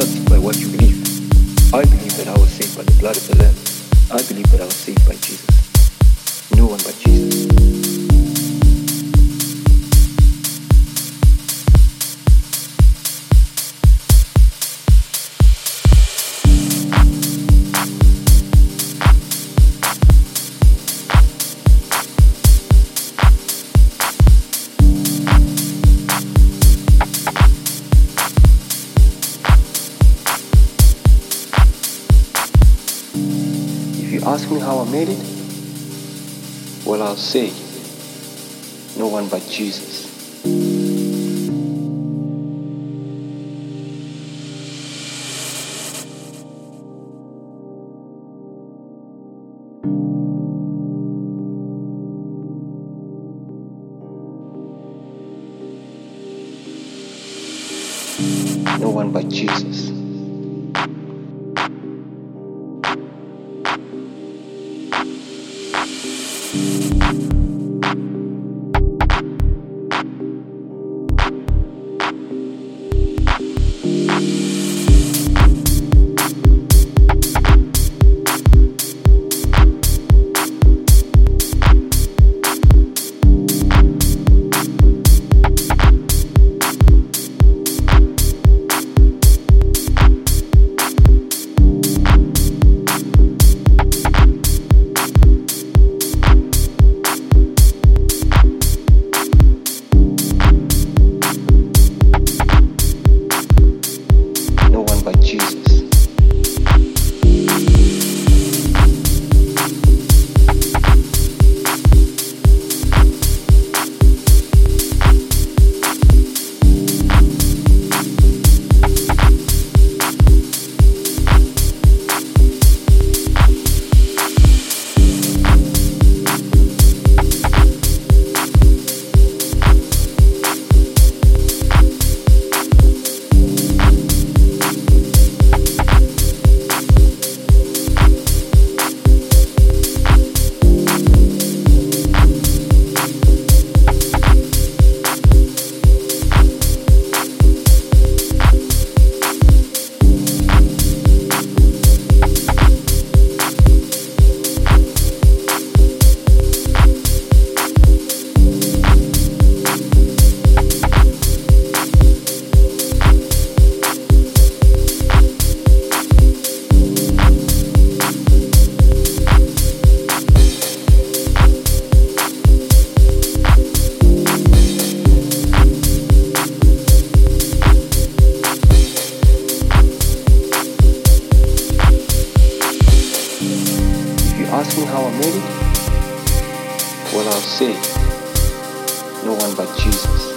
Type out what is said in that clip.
starts by what you believe. I believe that I was saved by the blood of the Lamb. I believe that I was saved by Jesus. No one but Jesus. You ask me how I made it, well, I'll say, no one but Jesus. No one but Jesus. ask me how I made it? Well, I'll say, no one but Jesus.